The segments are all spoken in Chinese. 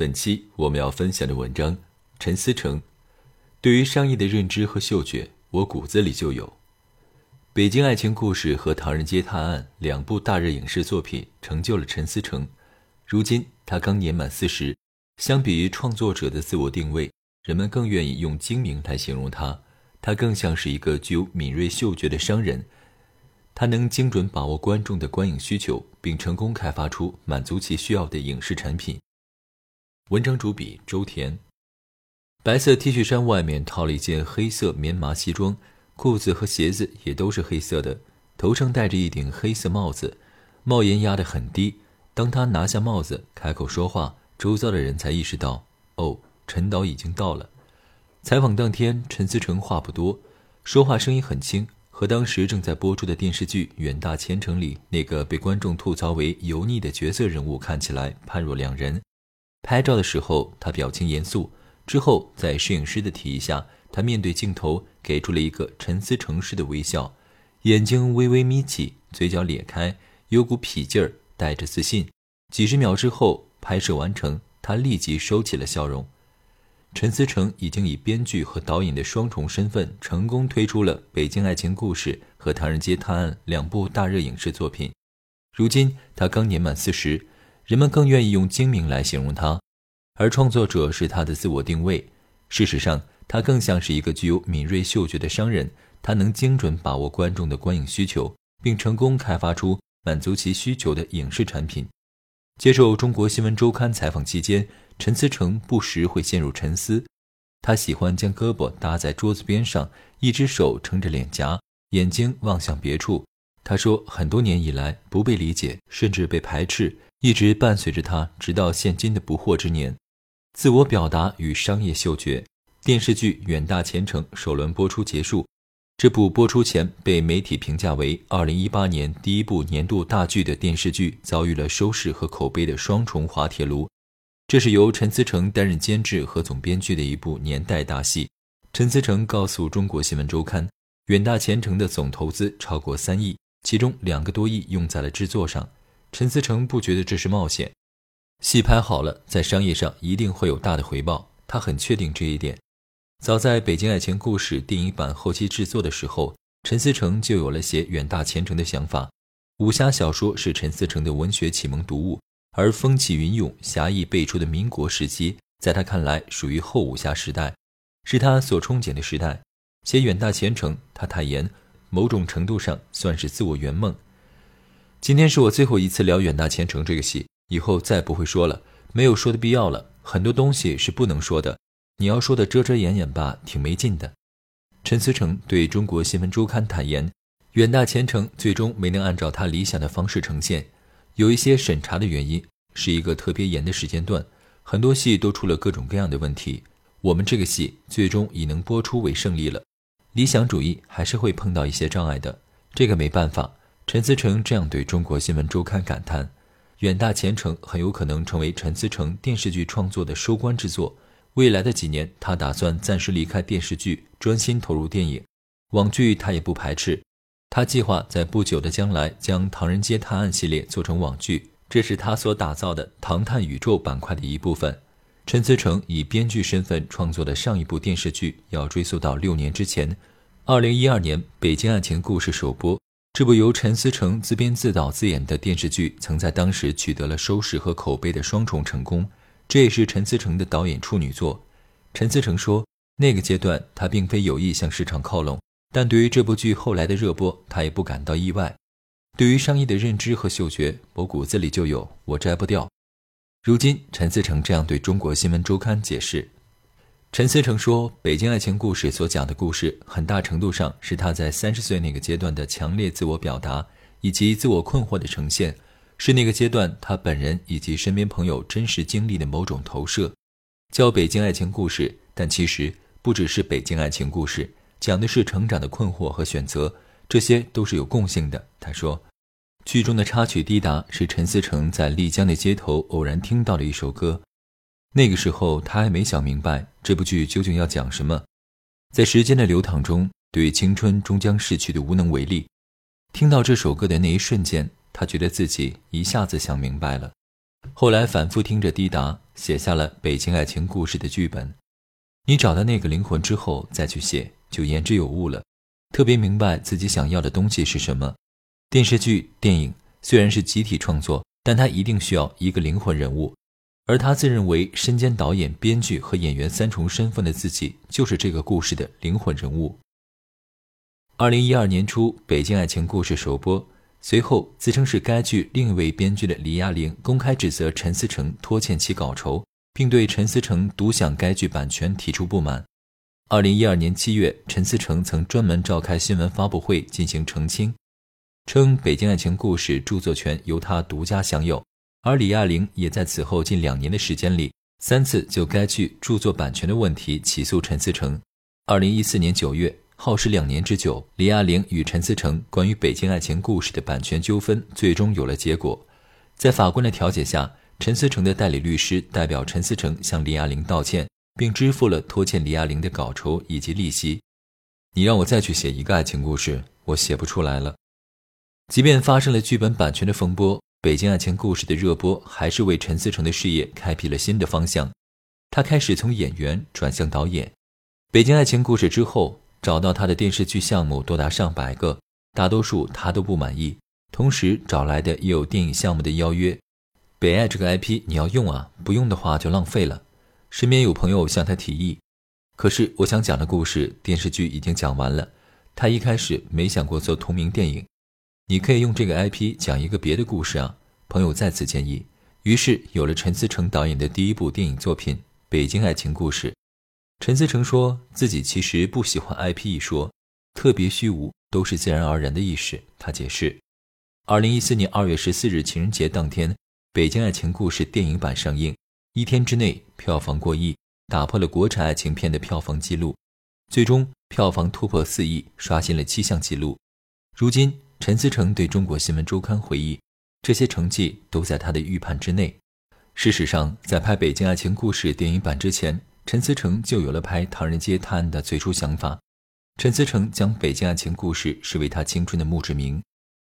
本期我们要分享的文章，陈思诚对于商业的认知和嗅觉，我骨子里就有。《北京爱情故事》和《唐人街探案》两部大热影视作品成就了陈思诚。如今他刚年满四十，相比于创作者的自我定位，人们更愿意用精明来形容他。他更像是一个具有敏锐嗅觉的商人，他能精准把握观众的观影需求，并成功开发出满足其需要的影视产品。文章主笔周田，白色 T 恤衫外面套了一件黑色棉麻西装，裤子和鞋子也都是黑色的，头上戴着一顶黑色帽子，帽檐压得很低。当他拿下帽子开口说话，周遭的人才意识到，哦，陈导已经到了。采访当天，陈思诚话不多，说话声音很轻，和当时正在播出的电视剧《远大前程》里那个被观众吐槽为油腻的角色人物看起来判若两人。拍照的时候，他表情严肃。之后，在摄影师的提议下，他面对镜头给出了一个陈思诚式的微笑，眼睛微微眯起，嘴角咧开，有股痞劲儿，带着自信。几十秒之后，拍摄完成，他立即收起了笑容。陈思诚已经以编剧和导演的双重身份，成功推出了《北京爱情故事》和《唐人街探案》两部大热影视作品。如今，他刚年满四十。人们更愿意用精明来形容他，而创作者是他的自我定位。事实上，他更像是一个具有敏锐嗅觉的商人，他能精准把握观众的观影需求，并成功开发出满足其需求的影视产品。接受中国新闻周刊采访期间，陈思诚不时会陷入沉思。他喜欢将胳膊搭在桌子边上，一只手撑着脸颊，眼睛望向别处。他说，很多年以来不被理解，甚至被排斥。一直伴随着他，直到现今的不惑之年。自我表达与商业嗅觉。电视剧《远大前程》首轮播出结束，这部播出前被媒体评价为2018年第一部年度大剧的电视剧，遭遇了收视和口碑的双重滑铁卢。这是由陈思诚担任监制和总编剧的一部年代大戏。陈思诚告诉中国新闻周刊，《远大前程》的总投资超过三亿，其中两个多亿用在了制作上。陈思诚不觉得这是冒险，戏拍好了，在商业上一定会有大的回报，他很确定这一点。早在《北京爱情故事》电影版后期制作的时候，陈思诚就有了写远大前程的想法。武侠小说是陈思诚的文学启蒙读物，而风起云涌、侠义辈出的民国时期，在他看来属于后武侠时代，是他所憧憬的时代。写远大前程，他坦言，某种程度上算是自我圆梦。今天是我最后一次聊《远大前程》这个戏，以后再不会说了，没有说的必要了。很多东西是不能说的，你要说的遮遮掩掩吧，挺没劲的。陈思诚对中国新闻周刊坦言，《远大前程》最终没能按照他理想的方式呈现，有一些审查的原因，是一个特别严的时间段，很多戏都出了各种各样的问题。我们这个戏最终以能播出为胜利了，理想主义还是会碰到一些障碍的，这个没办法。陈思诚这样对中国新闻周刊感叹：“远大前程很有可能成为陈思诚电视剧创作的收官之作。未来的几年，他打算暂时离开电视剧，专心投入电影。网剧他也不排斥，他计划在不久的将来将《唐人街探案》系列做成网剧，这是他所打造的唐探宇宙板块的一部分。陈思诚以编剧身份创作的上一部电视剧，要追溯到六年之前，二零一二年《北京爱情故事》首播。”这部由陈思诚自编自导自演的电视剧，曾在当时取得了收视和口碑的双重成功。这也是陈思诚的导演处女作。陈思诚说：“那个阶段他并非有意向市场靠拢，但对于这部剧后来的热播，他也不感到意外。对于商业的认知和嗅觉，我骨子里就有，我摘不掉。”如今，陈思诚这样对中国新闻周刊解释。陈思诚说：“北京爱情故事所讲的故事，很大程度上是他在三十岁那个阶段的强烈自我表达，以及自我困惑的呈现，是那个阶段他本人以及身边朋友真实经历的某种投射。叫北京爱情故事，但其实不只是北京爱情故事，讲的是成长的困惑和选择，这些都是有共性的。他说，剧中的插曲《滴答》是陈思诚在丽江的街头偶然听到的一首歌，那个时候他还没想明白这部剧究竟要讲什么，在时间的流淌中，对青春终将逝去的无能为力。听到这首歌的那一瞬间，他觉得自己一下子想明白了。后来反复听着滴答，写下了北京爱情故事的剧本。你找到那个灵魂之后再去写，就言之有物了。特别明白自己想要的东西是什么。电视剧、电影虽然是集体创作，但它一定需要一个灵魂人物。而他自认为身兼导演、编剧和演员三重身份的自己，就是这个故事的灵魂人物。二零一二年初，《北京爱情故事》首播。随后，自称是该剧另一位编剧的李亚玲公开指责陈思诚拖欠其稿酬，并对陈思诚独享该剧版权提出不满。二零一二年七月，陈思诚曾专门召开新闻发布会进行澄清，称《北京爱情故事》著作权由他独家享有，而李亚玲也在此后近两年的时间里三次就该剧著作版权的问题起诉陈思诚。二零一四年九月。耗时两年之久，李亚玲与陈思诚关于《北京爱情故事》的版权纠纷最终有了结果。在法官的调解下，陈思诚的代理律师代表陈思诚向李亚玲道歉，并支付了拖欠李亚玲的稿酬以及利息。你让我再去写一个爱情故事，我写不出来了。即便发生了剧本版权的风波，《北京爱情故事》的热播还是为陈思诚的事业开辟了新的方向。他开始从演员转向导演，《北京爱情故事》之后。找到他的电视剧项目多达上百个，大多数他都不满意。同时找来的也有电影项目的邀约。北爱这个 IP 你要用啊，不用的话就浪费了。身边有朋友向他提议，可是我想讲的故事电视剧已经讲完了。他一开始没想过做同名电影，你可以用这个 IP 讲一个别的故事啊。朋友再次建议，于是有了陈思诚导演的第一部电影作品《北京爱情故事》。陈思诚说自己其实不喜欢 IP 一说，特别虚无，都是自然而然的意识。他解释，二零一四年二月十四日情人节当天，《北京爱情故事》电影版上映，一天之内票房过亿，打破了国产爱情片的票房纪录，最终票房突破四亿，刷新了七项纪录。如今，陈思诚对中国新闻周刊回忆，这些成绩都在他的预判之内。事实上，在拍《北京爱情故事》电影版之前，陈思诚就有了拍《唐人街探案》的最初想法。陈思诚将《北京爱情故事》视为他青春的墓志铭。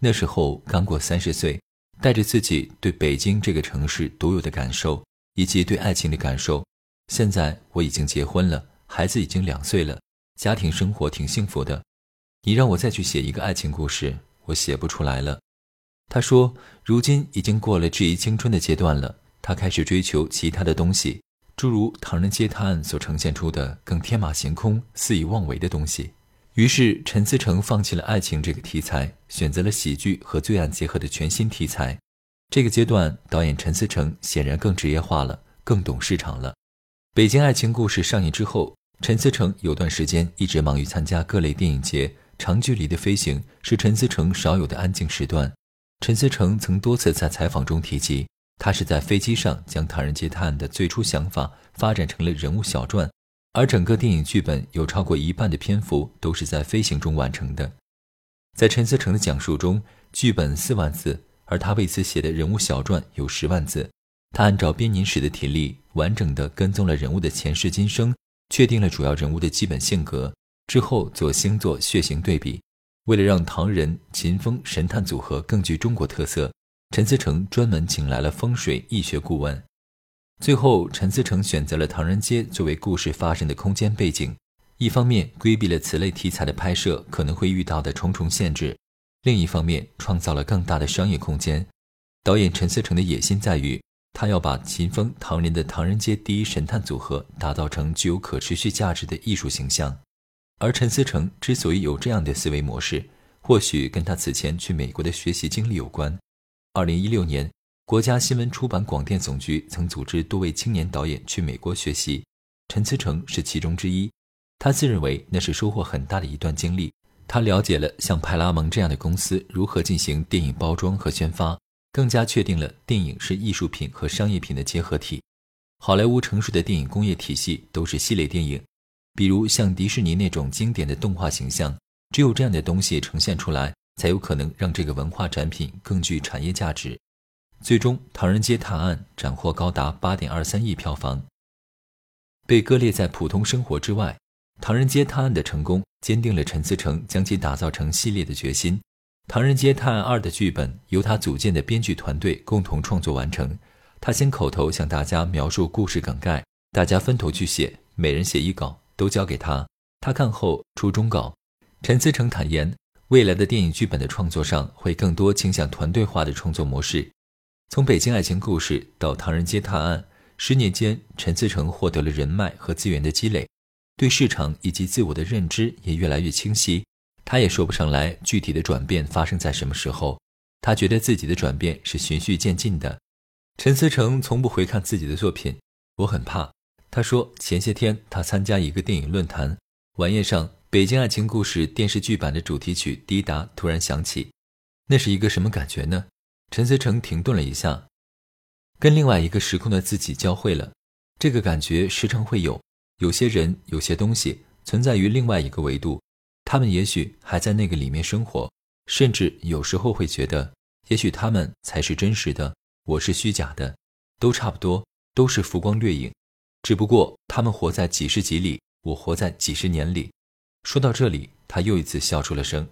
那时候刚过三十岁，带着自己对北京这个城市独有的感受，以及对爱情的感受。现在我已经结婚了，孩子已经两岁了，家庭生活挺幸福的。你让我再去写一个爱情故事，我写不出来了。他说，如今已经过了质疑青春的阶段了，他开始追求其他的东西。诸如《唐人街探案》所呈现出的更天马行空、肆意妄为的东西，于是陈思诚放弃了爱情这个题材，选择了喜剧和罪案结合的全新题材。这个阶段，导演陈思诚显然更职业化了，更懂市场了。《北京爱情故事》上映之后，陈思诚有段时间一直忙于参加各类电影节，长距离的飞行是陈思诚少有的安静时段。陈思诚曾多次在采访中提及。他是在飞机上将《唐人街探案》的最初想法发展成了人物小传，而整个电影剧本有超过一半的篇幅都是在飞行中完成的。在陈思诚的讲述中，剧本四万字，而他为此写的人物小传有十万字。他按照编年史的体例，完整的跟踪了人物的前世今生，确定了主要人物的基本性格，之后做星座血型对比。为了让唐人秦风神探组合更具中国特色。陈思诚专门请来了风水易学顾问，最后陈思诚选择了唐人街作为故事发生的空间背景，一方面规避了此类题材的拍摄可能会遇到的重重限制，另一方面创造了更大的商业空间。导演陈思诚的野心在于，他要把秦风唐人的唐人街第一神探组合打造成具有可持续价值的艺术形象。而陈思诚之所以有这样的思维模式，或许跟他此前去美国的学习经历有关。二零一六年，国家新闻出版广电总局曾组织多位青年导演去美国学习，陈思诚是其中之一。他自认为那是收获很大的一段经历。他了解了像派拉蒙这样的公司如何进行电影包装和宣发，更加确定了电影是艺术品和商业品的结合体。好莱坞成熟的电影工业体系都是系列电影，比如像迪士尼那种经典的动画形象，只有这样的东西呈现出来，才有可能让这个文化产品更具产业价值。最终，《唐人街探案》斩获高达八点二三亿票房。被割裂在普通生活之外，《唐人街探案》的成功坚定了陈思诚将其打造成系列的决心。《唐人街探案二》的剧本由他组建的编剧团队共同创作完成。他先口头向大家描述故事梗概，大家分头去写，每人写一稿，都交给他。他看后出终稿。陈思诚坦言，未来的电影剧本的创作上会更多倾向团队化的创作模式。从《北京爱情故事》到《唐人街探案》。十年间，陈思诚获得了人脉和资源的积累，对市场以及自我的认知也越来越清晰。他也说不上来具体的转变发生在什么时候，他觉得自己的转变是循序渐进的。陈思诚从不回看自己的作品，我很怕。他说，前些天他参加一个电影论坛，晚宴上《北京爱情故事》电视剧版的主题曲《滴答》突然响起，那是一个什么感觉呢？陈思诚停顿了一下。跟另外一个时空的自己交汇了，这个感觉时常会有。有些人、有些东西存在于另外一个维度，他们也许还在那个里面生活，甚至有时候会觉得，也许他们才是真实的，我是虚假的，都差不多，都是浮光掠影，只不过他们活在几十集里，我活在几十年里。说到这里，他又一次笑出了声。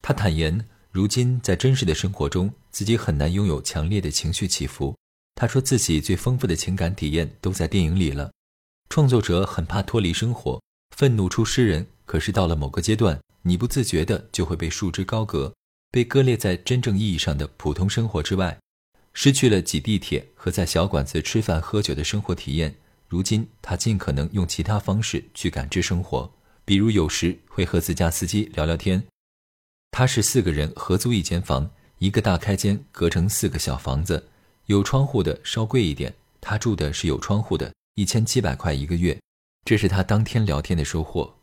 他坦言，如今在真实的生活中，自己很难拥有强烈的情绪起伏。他说自己最丰富的情感体验都在电影里了。创作者很怕脱离生活，愤怒出诗人。可是到了某个阶段，你不自觉的就会被束之高阁，被割裂在真正意义上的普通生活之外，失去了挤地铁和在小馆子吃饭喝酒的生活体验。如今他尽可能用其他方式去感知生活，比如有时会和自家司机聊聊天。他是四个人合租一间房，一个大开间隔成四个小房子。有窗户的稍贵一点，他住的是有窗户的，一千七百块一个月，这是他当天聊天的收获。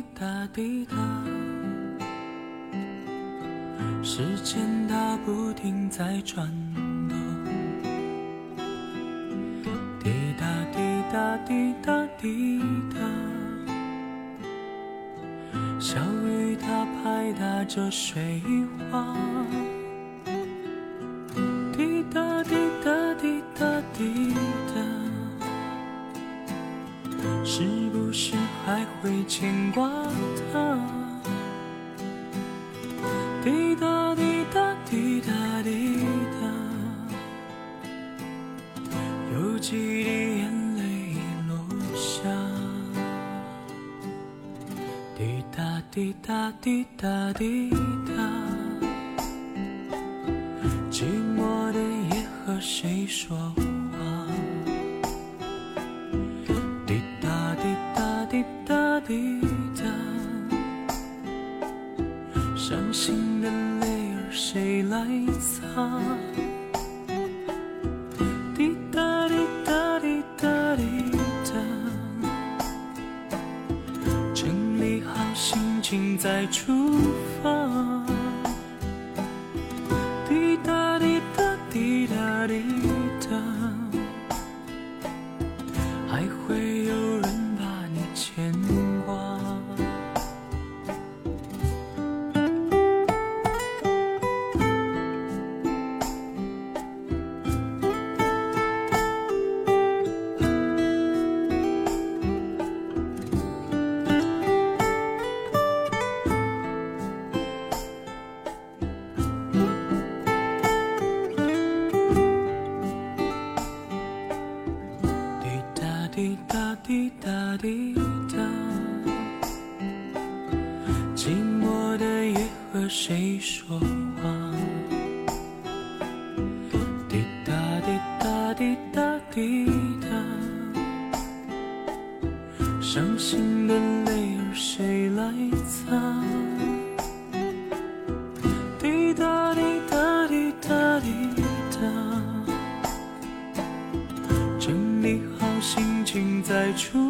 滴答滴答时间它不停在转动滴答滴答滴答滴答小雨它拍打着水花。牵挂他？滴答滴答滴答滴答，有几滴眼泪落下。滴答滴答滴答滴答，寂寞的夜和谁说再出发。伤心的泪儿。谁来擦？滴答滴答滴答滴答，整理好心情再出发